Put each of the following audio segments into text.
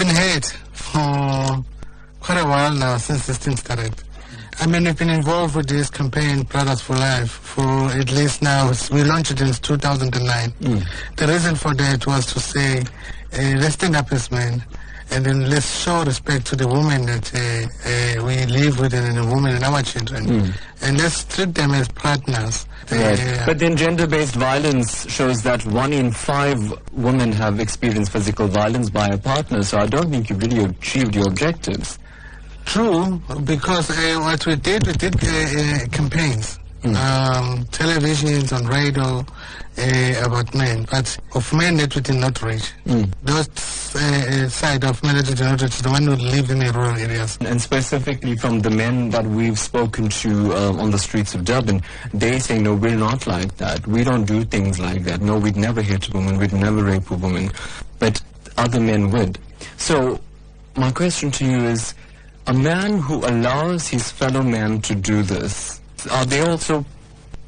been heard for quite a while now since this thing started. I mean, we've been involved with this campaign, Brothers for Life, for at least now, we launched it in 2009. The reason for that was to say, uh, let's stand up as men, and then let's show respect to the women that uh, uh, we live with and the women and our children. And let's treat them as partners. Right. Uh, But then gender-based violence shows that one in five women have experienced physical violence by a partner. So I don't think you've really achieved your objectives. True, because uh, what we did, we did uh, uh, campaigns, um, televisions, on radio uh, about men, but of men that we did not reach. Those uh, side of that we did the one who live in the rural areas. And specifically from the men that we've spoken to uh, on the streets of Durban, they say, no, we're not like that. We don't do things like that. No, we'd never hit a woman. We'd never rape a woman. But other men would. So my question to you is, a man who allows his fellow man to do this, are they also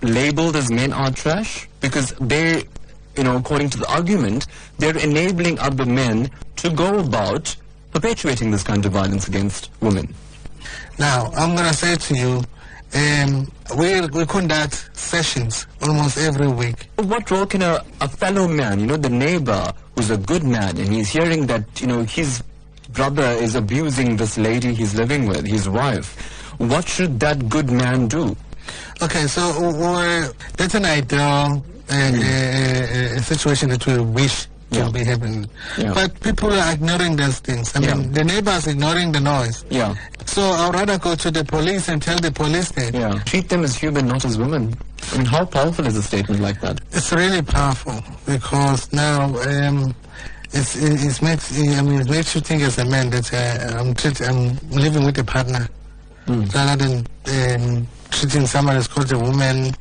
labeled as men are trash? Because they, you know, according to the argument, they're enabling other men to go about perpetuating this kind of violence against women. Now, I'm going to say to you, um, we, we conduct sessions almost every week. What role can a, a fellow man, you know, the neighbor who's a good man and he's hearing that, you know, his brother is abusing this lady he's living with, his wife, what should that good man do? Okay, so uh, that's an ideal uh, uh, uh, situation that we wish Yeah. to be happening. Yeah. But people are ignoring those things. I Yeah. mean, the neighbors ignoring the noise. Yeah, So I'd rather go to the police and tell the police that. yeah. Treat them as human, not as women. I mean, how powerful is a statement like that? It's really powerful because now um, it's, it, it makes I mean it makes you think as a man that uh, I'm treat, I'm living with a partner rather than um, treating someone as called a woman